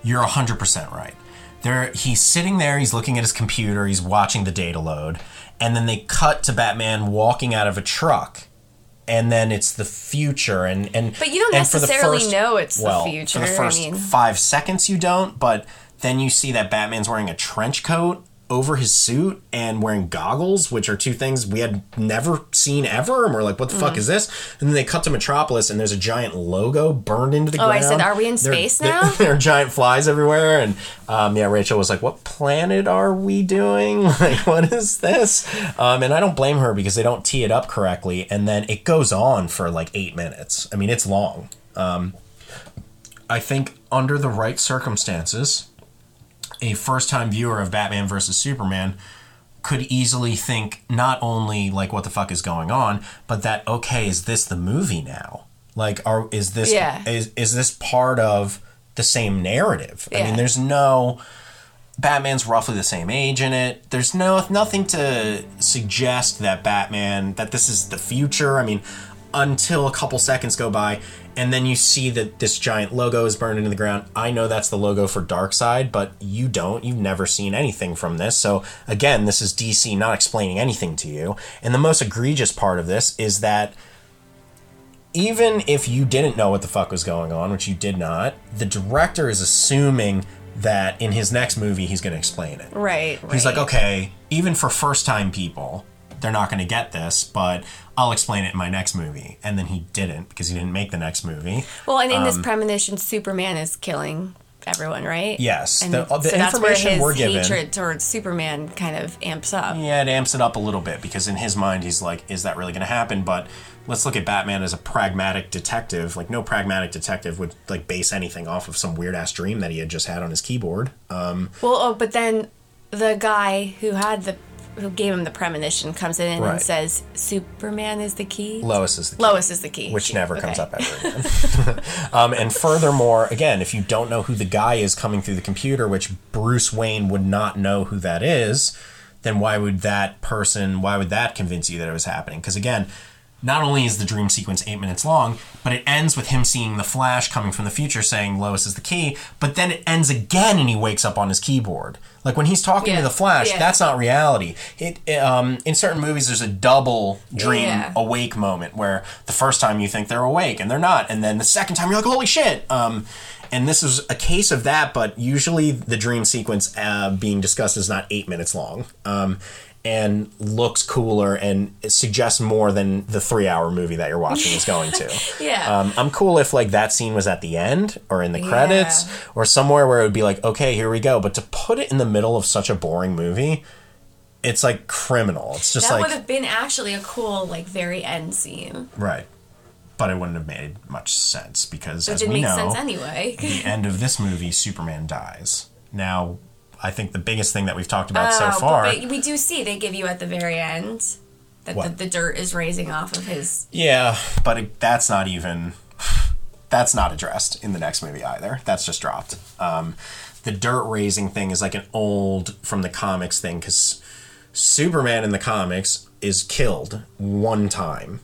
You're hundred percent right. There, he's sitting there. He's looking at his computer. He's watching the data load, and then they cut to Batman walking out of a truck. And then it's the future, and and But you don't and for the necessarily first- know it's the future, For I the first mean- five seconds you don't, but then you see that Batman's wearing a trench coat over his suit and wearing goggles, which are two things we had never seen ever. And we're like, what the Mm. fuck is this? And then they cut to Metropolis and there's a giant logo burned into the ground. Oh, I said, are we in There- space there- now? There are giant flies everywhere. And um, yeah, Rachel was like, what planet are we doing? Like, what is this? Um, and I don't blame her because they don't tee it up correctly. And then it goes on for like eight minutes. I mean, it's long. I think under the right circumstances, a first time viewer of Batman versus Superman could easily think not only like what the fuck is going on, but that okay, is this the movie now? Like are is this Yeah. is is this part of the same narrative? I mean there's no Batman's roughly the same age in it. There's no nothing to suggest that Batman that this is the future. I mean, until a couple seconds go by and then you see that this giant logo is burned into the ground. I know that's the logo for Darkseid, but you don't. You've never seen anything from this. So again, this is DC not explaining anything to you. And the most egregious part of this is that even if you didn't know what the fuck was going on, which you did not, the director is assuming that in his next movie he's going to explain it. right, right. He's like, okay, even for first time people, they're not going to get this, but I'll explain it in my next movie. And then he didn't because he didn't make the next movie. Well, and in um, this premonition, Superman is killing everyone, right? Yes, And the- the so that's where information his we're given- hatred towards Superman kind of amps up. Yeah, it amps it up a little bit because in his mind he's like, is that really going to happen? But let's look at Batman as a pragmatic detective. Like no pragmatic detective would like base anything off of some weird ass dream that he had just had on his keyboard. Um, Well, oh, but then the guy who had the who gave him the premonition comes in and says Superman is the key. Lois is the key. Lois is the key, which never comes Okay. up ever again. um, and furthermore, again, if you don't know who the guy is coming through the computer, which Bruce Wayne would not know who that is, then why would that person? Why would that convince you that it was happening? Because again. Not only is the dream sequence eight minutes long, but it ends with him seeing the Flash coming from the future saying Lois is the key, but then it ends again and he wakes up on his keyboard. Like when he's talking Yeah. to the Flash, Yeah. that's not reality. It, it, um, in certain movies, there's a double dream Yeah. awake moment where the first time you think they're awake and they're not, and then the second time you're like, holy shit. Um, and this is a case of that, but usually the dream sequence uh, being discussed is not eight minutes long. Um, and looks cooler and suggests more than the three hour movie that you're watching is going to. Yeah. Um, I'm cool if like that scene was at the end or in the credits or somewhere where it would be like, okay, here we go. But to put it in the middle of such a boring movie, it's like criminal. It's just that like would have been actually a cool, like, very end scene. right. but it wouldn't have made much sense because It as we make know, sense anyway. the end of this movie, Superman dies. Now, I think the biggest thing that we've talked about Oh, so far. But, we do see they give you at the very end that the, the dirt is raising off of his. Yeah, but it, that's not even that's not addressed in the next movie either. That's just dropped. Um, the dirt raising thing is like an old from the comics thing because Superman in the comics is killed one time,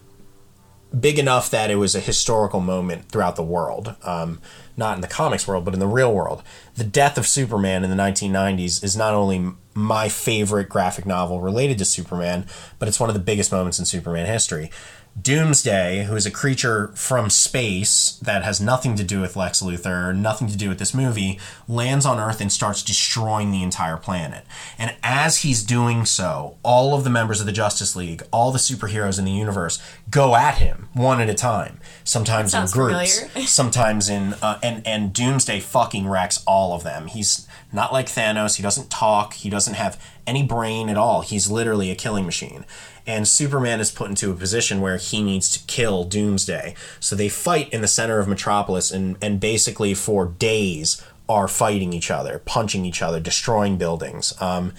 big enough that it was a historical moment throughout the world. Um, not in the comics world, but in the real world. The death of Superman in the 1990s is not only my favorite graphic novel related to Superman, but it's one of the biggest moments in Superman history. Doomsday, who is a creature from space that has nothing to do with Lex Luthor, nothing to do with this movie, lands on Earth and starts destroying the entire planet. And as he's doing so, all of the members of the Justice League, all the superheroes in the universe, go at him one at a time. Sometimes in groups, sometimes in uh, and and Doomsday fucking wrecks all of them. He's not like Thanos. He doesn't talk. He doesn't have any brain at all. He's literally a killing machine. And Superman is put into a position where he needs to kill Doomsday. So they fight in the center of Metropolis and and basically for days are fighting each other, punching each other, destroying buildings. Um,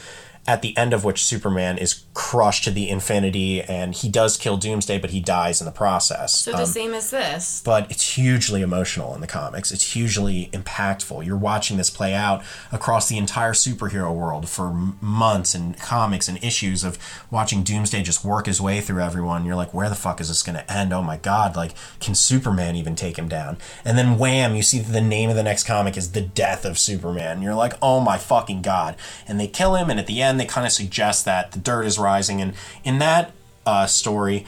at the end of which Superman is crushed to the infinity, and he does kill Doomsday, but he dies in the process. So the um, same as this. but it's hugely emotional in the comics. It's hugely impactful. You're watching this play out across the entire superhero world for m- months and comics and issues of watching Doomsday just work his way through everyone. You're like, where the fuck is this going to end? Oh my god, like, can Superman even take him down? And then wham, you see that the name of the next comic is The Death of Superman. You're like, oh my fucking god. And they kill him, and at the end, they kind of suggest that the dirt is rising. And in that uh, story,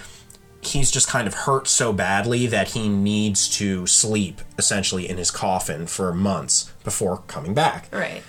he's just kind of hurt so badly that he needs to sleep essentially in his coffin for months before coming back. Right.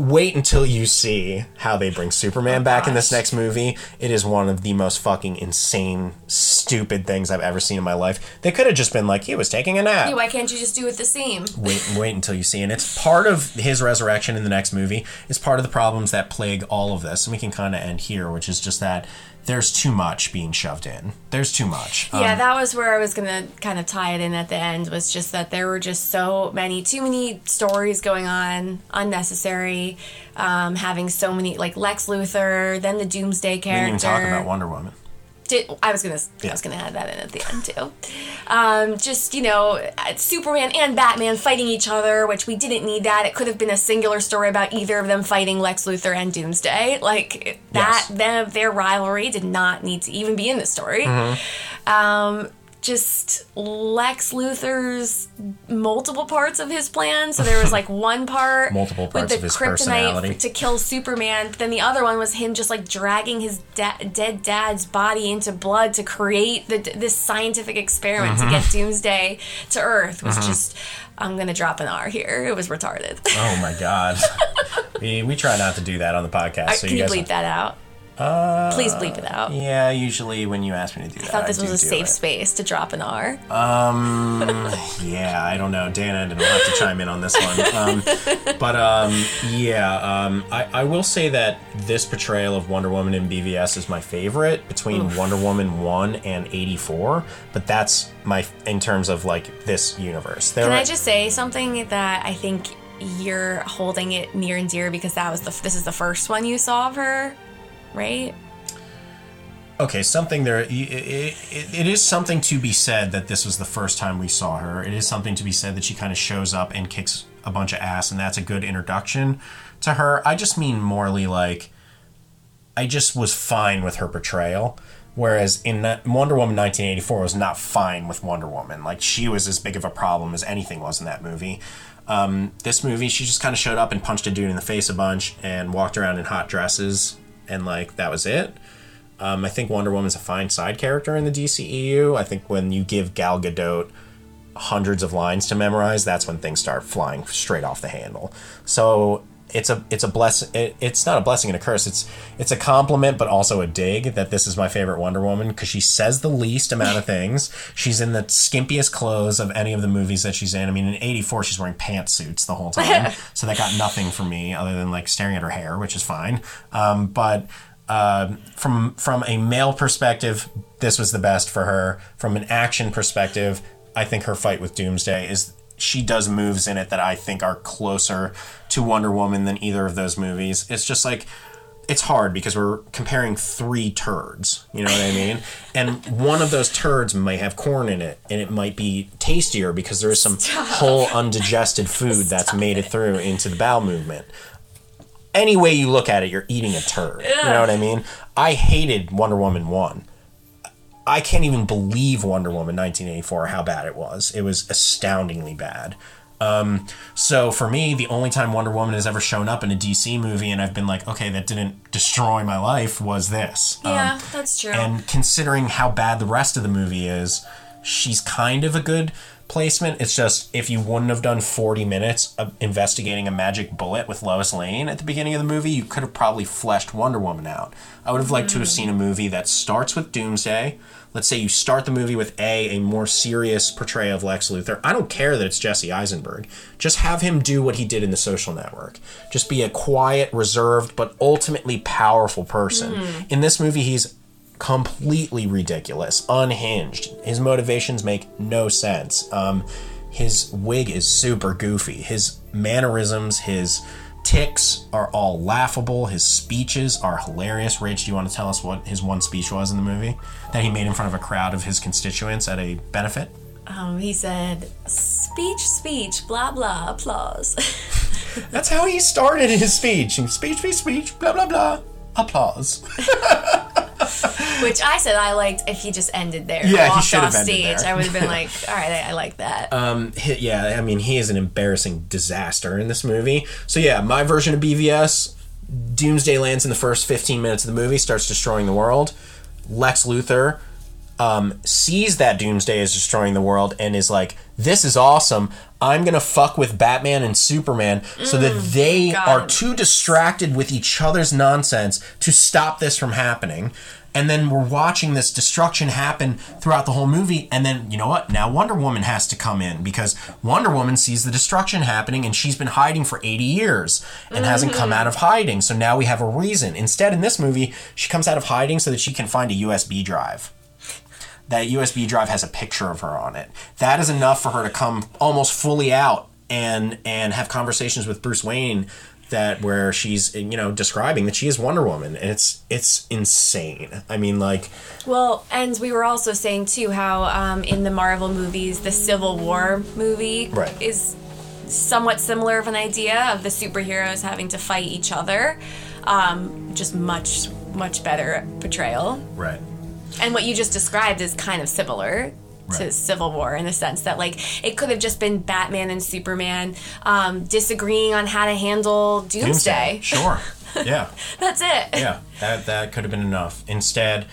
Wait until you see how they bring Superman oh, back in this next movie. It is one of the most fucking insane, stupid things I've ever seen in my life. They could have just been like, he was taking a nap. Hey, why can't you just do it the same? wait wait until you see and it's part of his resurrection in the next movie it's part of the problems that plague all of this and we can kind of end here which is just that there's too much being shoved in there's too much Um, Yeah, that was where I was gonna kind of tie it in at the end. Was just that there were just so many, too many stories going on, unnecessary. Um, having so many, like Lex Luthor, then the Doomsday we character. didn't even talk about wonder woman Did, I was gonna, I was gonna add that in at the end too. Um, just you know, uh, Superman and Batman fighting each other, which we didn't need that. It could have been a singular story about either of them fighting Lex Luthor and Doomsday. Like that, Yes. them, their rivalry did not need to even be in the story. Um, just Lex Luthor's multiple parts of his plan. So there was like one part Multiple with the of his kryptonite to kill Superman. But then the other one was him just like dragging his da- dead dad's body into blood to create the, this scientific experiment Mm-hmm. to get Doomsday to Earth. Was just I'm gonna drop an R here. It was retarded. oh my god we, we try not to do that on the podcast so Can you guys bleep that out? Uh, Please bleep it out. yeah usually when you ask me to do that I thought this do was a safe it. space to drop an R. Um, yeah, I don't know. Dana didn't have to chime in on this one. Um, but um, yeah, um, I, I will say that this portrayal of Wonder Woman in BVS is my favorite between Wonder Woman 1 and 84. But that's my, in terms of like this universe. There Can I just say something that I think you're holding it near and dear because that was the this is the first one you saw of her, right? okay, something there. It, it, it is something to be said that this was the first time we saw her. It is something to be said that she kind of shows up and kicks a bunch of ass, and that's a good introduction to her. I just mean morally, like, I just was fine with her portrayal. Whereas in Wonder Woman 1984 was not fine with Wonder Woman. Like, she was as big of a problem as anything was in that movie. Um, this movie, she just kind of showed up and punched a dude in the face a bunch and walked around in hot dresses, and, like, that was it. Um, I think Wonder Woman's a fine side character in the DCEU. I think when you give Gal Gadot hundreds of lines to memorize, that's when things start flying straight off the handle. So it's a it's a blessing. It, it's not a blessing and a curse. It's it's a compliment, but also a dig that this is my favorite Wonder Woman because she says the least amount of things. She's in the skimpiest clothes of any of the movies that she's in. I mean, in '84, she's wearing pantsuits the whole time, so that got nothing from me other than like staring at her hair, which is fine. Um, but uh, from from a male perspective, this was the best for her. From an action perspective, I think her fight with Doomsday is she does moves in it that I think are closer to Wonder Woman than either of those movies. It's just like it's hard because we're comparing three turds. You know what I mean? And one of those turds may have corn in it, and it might be tastier because there is some whole undigested food that's made it through into the bowel movement. Any way you look at it, you're eating a turd. You know what I mean? I hated Wonder Woman 1. I can't even believe Wonder Woman 1984 how bad it was. It was astoundingly bad. Um, so for me, the only time Wonder Woman has ever shown up in a DC movie and I've been like, okay, that didn't destroy my life was this. Yeah, Um, that's true. and considering how bad the rest of the movie is, she's kind of a good placement. It's just if you wouldn't have done 40 minutes of investigating a magic bullet with Lois Lane at the beginning of the movie, you could have probably fleshed Wonder Woman out. I would have liked to have seen a movie that starts with Doomsday. Let's say you start the movie with A, a more serious portrayal of Lex Luthor. I don't care that it's Jesse Eisenberg. Just have him do what he did in the social network. Just be a quiet, reserved, but ultimately powerful person. In this movie, he's completely ridiculous, unhinged. His motivations make no sense. Um, his wig is super goofy. His mannerisms, his ticks are all laughable. His speeches are hilarious. Rach, do you want to tell us what his one speech was in the movie that he made in front of a crowd of his constituents at a benefit? um, he said, "Speech, speech, blah blah, applause." That's how he started his speech. Speech, speech, speech, blah, blah, blah. Applause. Which I said I liked if he just ended there. Yeah, he walked should have off ended stage. there. I would have been like, all right, I, I like that. Um, he- yeah, I mean, he is an embarrassing disaster in this movie. So yeah, my version of BVS, Doomsday lands in the first 15 minutes of the movie, starts destroying the world. Lex Luthor um, sees that Doomsday is destroying the world and is like, "This is awesome. I'm gonna fuck with Batman and Superman so that they God. are too distracted with each other's nonsense to stop this from happening." And then we're watching this destruction happen throughout the whole movie. And then, you know what? Now Wonder Woman has to come in because Wonder Woman sees the destruction happening and she's been hiding for 80 years and hasn't come out of hiding. So now we have a reason. Instead, in this movie, she comes out of hiding so that she can find a USB drive that USB drive has a picture of her on it. That is enough for her to come almost fully out and and have conversations with Bruce Wayne that where she's you know describing that she is Wonder Woman and it's it's insane. I mean like Well, and we were also saying too how um, in the Marvel movies, the Civil War movie Right. is somewhat similar of an idea of the superheroes having to fight each other. Um, just much much better portrayal. right. And what you just described is kind of similar to Civil War in the sense that like it could have just been Batman and Superman um, disagreeing on how to handle Doomsday. Sure. Yeah. That's it. Yeah. That that could have been enough. Instead,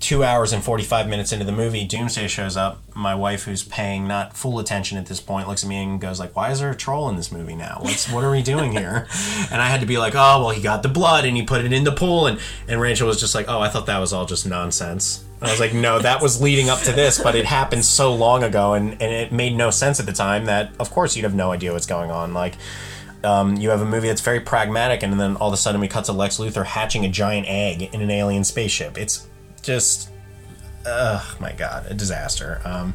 two hours and 45 minutes into the movie doomsday shows up my wife who's paying not full attention at this point looks at me and goes like why is there a troll in this movie now what's what are we doing here and i had to be like oh well he got the blood and he put it in the pool and and rachel was just like oh i thought that was all just nonsense and i was like no that was leading up to this but it happened so long ago and and it made no sense at the time that of course you'd have no idea what's going on like um, you have a movie that's very pragmatic, and then all of a sudden we cut to Lex Luthor hatching a giant egg in an alien spaceship. It's just, oh my god, a disaster. Um,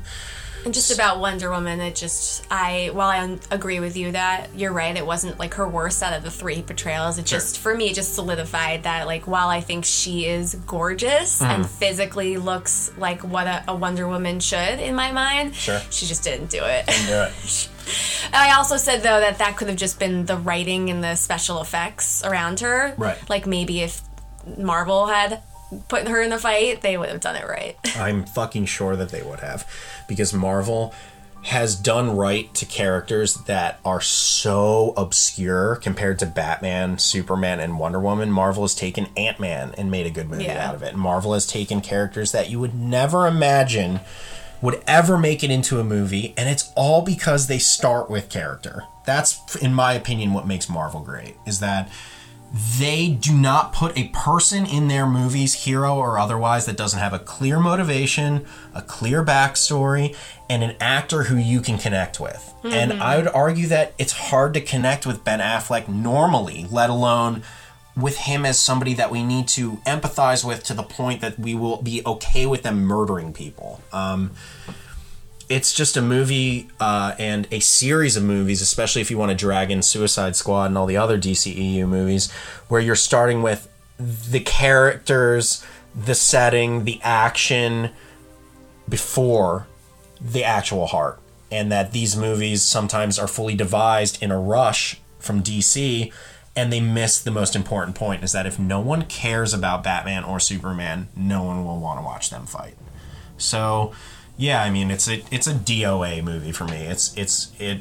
And just about Wonder Woman, it just I while I agree with you that you're right, it wasn't like her worst out of the three portrayals. It Sure. just for me it just solidified that like while I think she is gorgeous Mm-hmm. and physically looks like what a, a Wonder Woman should in my mind, Sure. she just didn't do it. yeah. I also said though that that could have just been the writing and the special effects around her. Right. Like maybe if Marvel had put her in the fight, they would have done it right. I'm fucking sure that they would have, because Marvel has done right to characters that are so obscure compared to Batman, Superman, and Wonder Woman. Marvel has taken Ant Man and made a good movie Yeah. out of it. Marvel has taken characters that you would never imagine would ever make it into a movie, and it's all because they start with character. That's, in my opinion, what makes Marvel great. Is that they do not put a person in their movies, hero or otherwise, that doesn't have a clear motivation, a clear backstory, and an actor who you can connect with. And I would argue that it's hard to connect with Ben Affleck normally, let alone with him as somebody that we need to empathize with to the point that we will be okay with them murdering people. Um, it's just a movie uh, and a series of movies, especially if you want to drag in Suicide Squad and all the other DCEU movies, where you're starting with the characters, the setting, the action before the actual heart. And that these movies sometimes are fully devised in a rush from DC and they miss the most important point is that if no one cares about Batman or Superman, no one will want to watch them fight. So, yeah, I mean it's a it's a DOA movie for me. It's it's it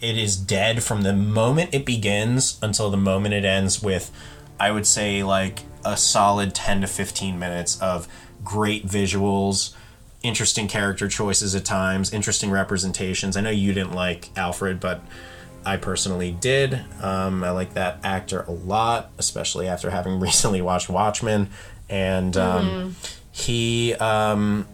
it is dead from the moment it begins until the moment it ends with I would say like a solid 10 to 15 minutes of great visuals, interesting character choices at times, interesting representations. I know you didn't like Alfred, but I personally did. Um, I like that actor a lot, especially after having recently watched Watchmen. And um, mm-hmm. he um,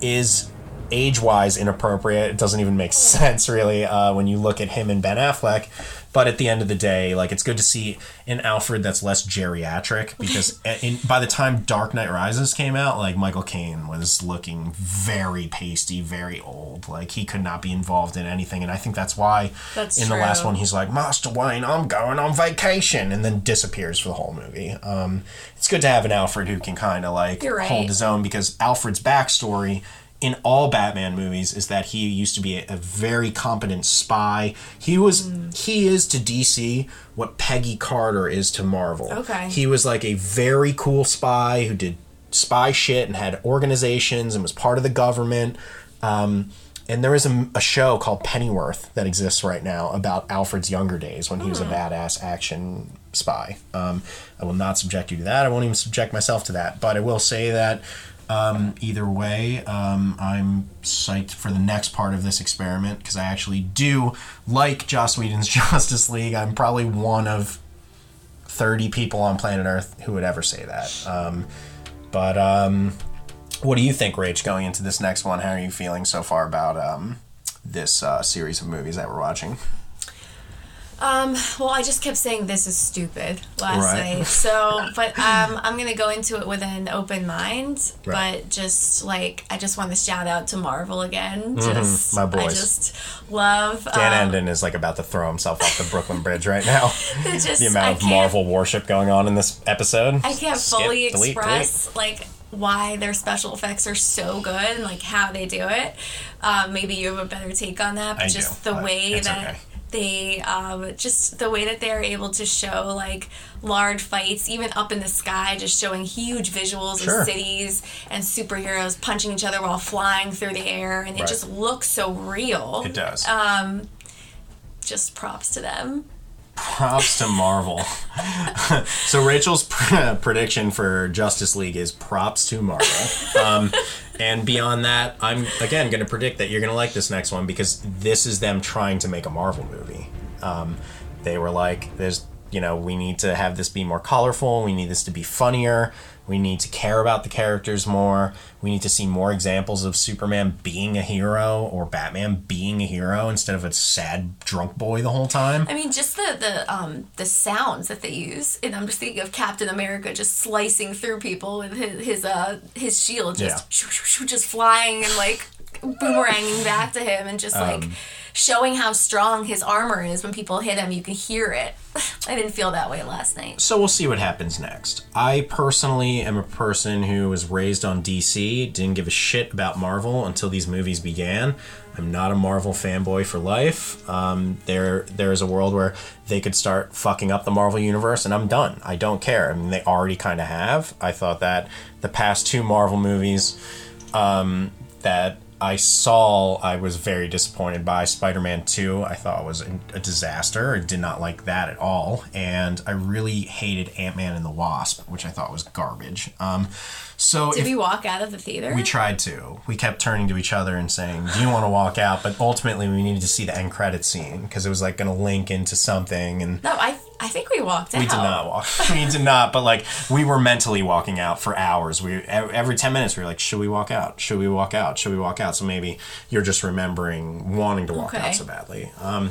is age wise inappropriate. It doesn't even make sense, really, uh, when you look at him and Ben Affleck. But at the end of the day, like it's good to see an Alfred that's less geriatric because in, by the time Dark Knight Rises came out, like Michael Caine was looking very pasty, very old. Like he could not be involved in anything, and I think that's why that's in true. the last one he's like, Master Wayne, I'm going on vacation, and then disappears for the whole movie. Um, it's good to have an Alfred who can kind of like right. hold his own because Alfred's backstory in all Batman movies is that he used to be a, a very competent spy. He was mm. he is to DC what Peggy Carter is to Marvel. Okay. He was like a very cool spy who did spy shit and had organizations and was part of the government. Um, and there is a, a, show called Pennyworth that exists right now about Alfred's younger days when he was a hmm. badass action spy. Um, I will not subject you to that. I won't even subject myself to that. But I will say that um, either way, um, I'm psyched for the next part of this experiment because I actually do like Joss Whedon's Justice League. I'm probably one of 30 people on planet Earth who would ever say that. Um, but um, what do you think, Rach, going into this next one? How are you feeling so far about um, this uh, series of movies that we're watching? Um, well, I just kept saying this is stupid last right. night. So, but um, I'm gonna go into it with an open mind. Right. But just like I just want to shout out to Marvel again. Mm-hmm. Just my boys. I just love Dan um, Endon is like about to throw himself off the Brooklyn Bridge right now. just, the amount of Marvel worship going on in this episode. I can't Skip, fully delete, express delete. like why their special effects are so good and like how they do it. Um, maybe you have a better take on that, but I just do, the way that. Okay they um, just the way that they're able to show like large fights even up in the sky just showing huge visuals sure. of cities and superheroes punching each other while flying through the air and it right. just looks so real it does um, just props to them props to Marvel. so Rachel's pr- prediction for Justice League is props to Marvel. Um, and beyond that, I'm again going to predict that you're going to like this next one because this is them trying to make a Marvel movie. Um, they were like, "There's, you know, we need to have this be more colorful. We need this to be funnier. We need to care about the characters more. We need to see more examples of Superman being a hero or Batman being a hero instead of a sad drunk boy the whole time. I mean, just the the um the sounds that they use, and I'm just thinking of Captain America just slicing through people with his his uh his shield just yeah. just flying and like boomeranging back to him and just like. Um, showing how strong his armor is when people hit him. You can hear it. I didn't feel that way last night. So we'll see what happens next. I personally am a person who was raised on DC, didn't give a shit about Marvel until these movies began. I'm not a Marvel fanboy for life. Um, there, there is a world where they could start fucking up the Marvel universe, and I'm done. I don't care. I mean, they already kind of have. I thought that the past two Marvel movies um, that I saw, I was very disappointed by Spider Man 2. I thought it was a disaster. I did not like that at all. And I really hated Ant Man and the Wasp, which I thought was garbage. Um, so did we walk out of the theater? We tried to. We kept turning to each other and saying, "Do you want to walk out?" But ultimately, we needed to see the end credit scene because it was like going to link into something. And no, I I think we walked out. We did not walk. we did not. But like we were mentally walking out for hours. We every ten minutes we were like, "Should we walk out? Should we walk out? Should we walk out?" So maybe you're just remembering wanting to walk okay. out so badly. Um,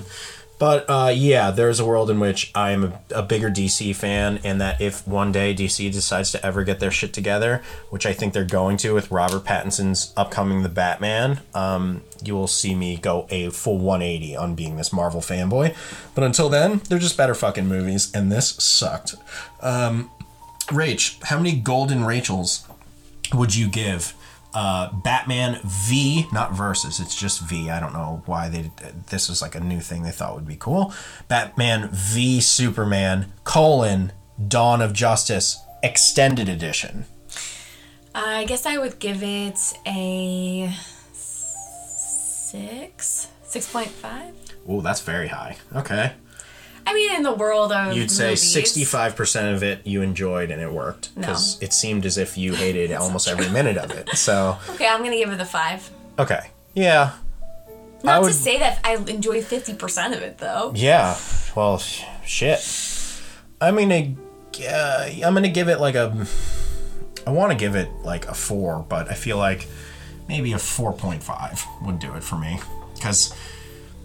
But uh, yeah, there's a world in which I am a, a bigger DC fan, and that if one day DC decides to ever get their shit together, which I think they're going to with Robert Pattinson's upcoming The Batman, um, you will see me go a full 180 on being this Marvel fanboy. But until then, they're just better fucking movies, and this sucked. Um, Rach, how many golden Rachels would you give uh, Batman V, not versus, it's just V. I don't know why they this was like a new thing they thought would be cool. Batman V Superman colon Dawn of Justice extended edition. I guess I would give it a six, six point five. Oh, that's very high. Okay. I mean, in the world of You'd say sixty-five percent of it you enjoyed and it worked because it seemed as if you hated almost every minute of it. So Okay, I'm gonna give it a five. okay, yeah, Not would- to say that I enjoy fifty percent of it though. Yeah. Well, shit. I'm gonna. Uh, I'm gonna give it like a. I want to give it like a four, but I feel like maybe a four point five would do it for me because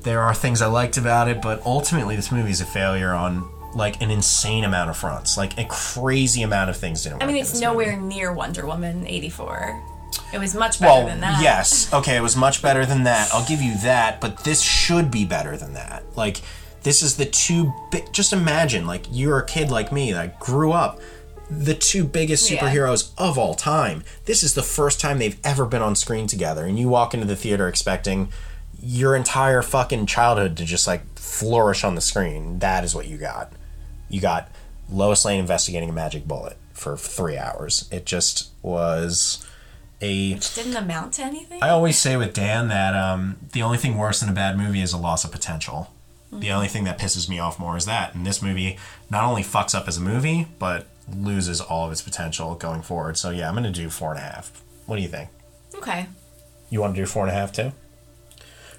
there are things I liked about it, but ultimately this movie is a failure on like an insane amount of fronts, like a crazy amount of things didn't. I mean, it's nowhere movie. near Wonder Woman eighty four. It was much better Well, than that. yes. Okay, it was much better than that. I'll give you that, but this should be better than that. Like, this is the two. Bi- just imagine, like, you're a kid like me that grew up. The two biggest Yeah. superheroes of all time. This is the first time they've ever been on screen together, and you walk into the theater expecting your entire fucking childhood to just like flourish on the screen. That is what you got. You got Lois Lane investigating a magic bullet for three hours. It just was a Didn't amount to anything. I always say with Dan that um, the only thing worse than a bad movie is a loss of potential. The only thing that pisses me off more is that. And this movie not only fucks up as a movie, but loses all of its potential going forward. So yeah, I'm gonna do four and a half. What do you think? okay. You want to do four and a half too?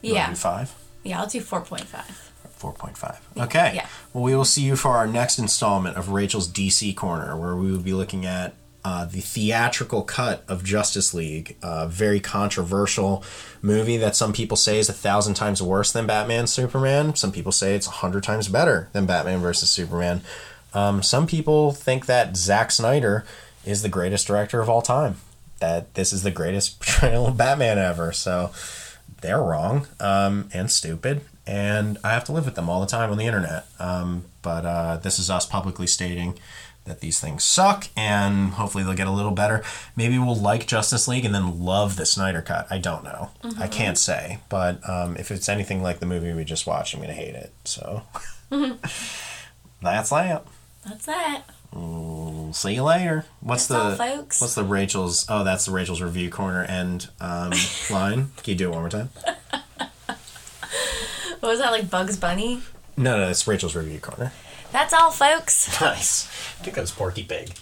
You Yeah. five. Yeah, I'll do four point five. 4.5. Okay. Yeah. Well, we will see you for our next installment of Rachel's DC Corner, where we will be looking at uh, the theatrical cut of Justice League, a very controversial movie that some people say is a thousand times worse than Batman Superman. Some people say it's a hundred times better than Batman versus Superman. Um, some people think that Zack Snyder is the greatest director of all time. That this is the greatest portrayal of Batman ever. So they're wrong um, and stupid, and I have to live with them all the time on the internet. Um, but uh, this is us publicly stating that these things suck, and hopefully they'll get a little better. Maybe we'll like Justice League and then love the Snyder Cut. I don't know. I can't say, but um, if it's anything like the movie we just watched, I'm gonna hate it. So that's that. That's that. See you later. What's That's the all, what's the Rachel's? Oh, that's the Rachel's review corner end um, line. Can you do it one more time? What was that like Bugs Bunny? No, no, it's Rachel's review corner. That's all, folks. Nice. I think that was Porky Pig.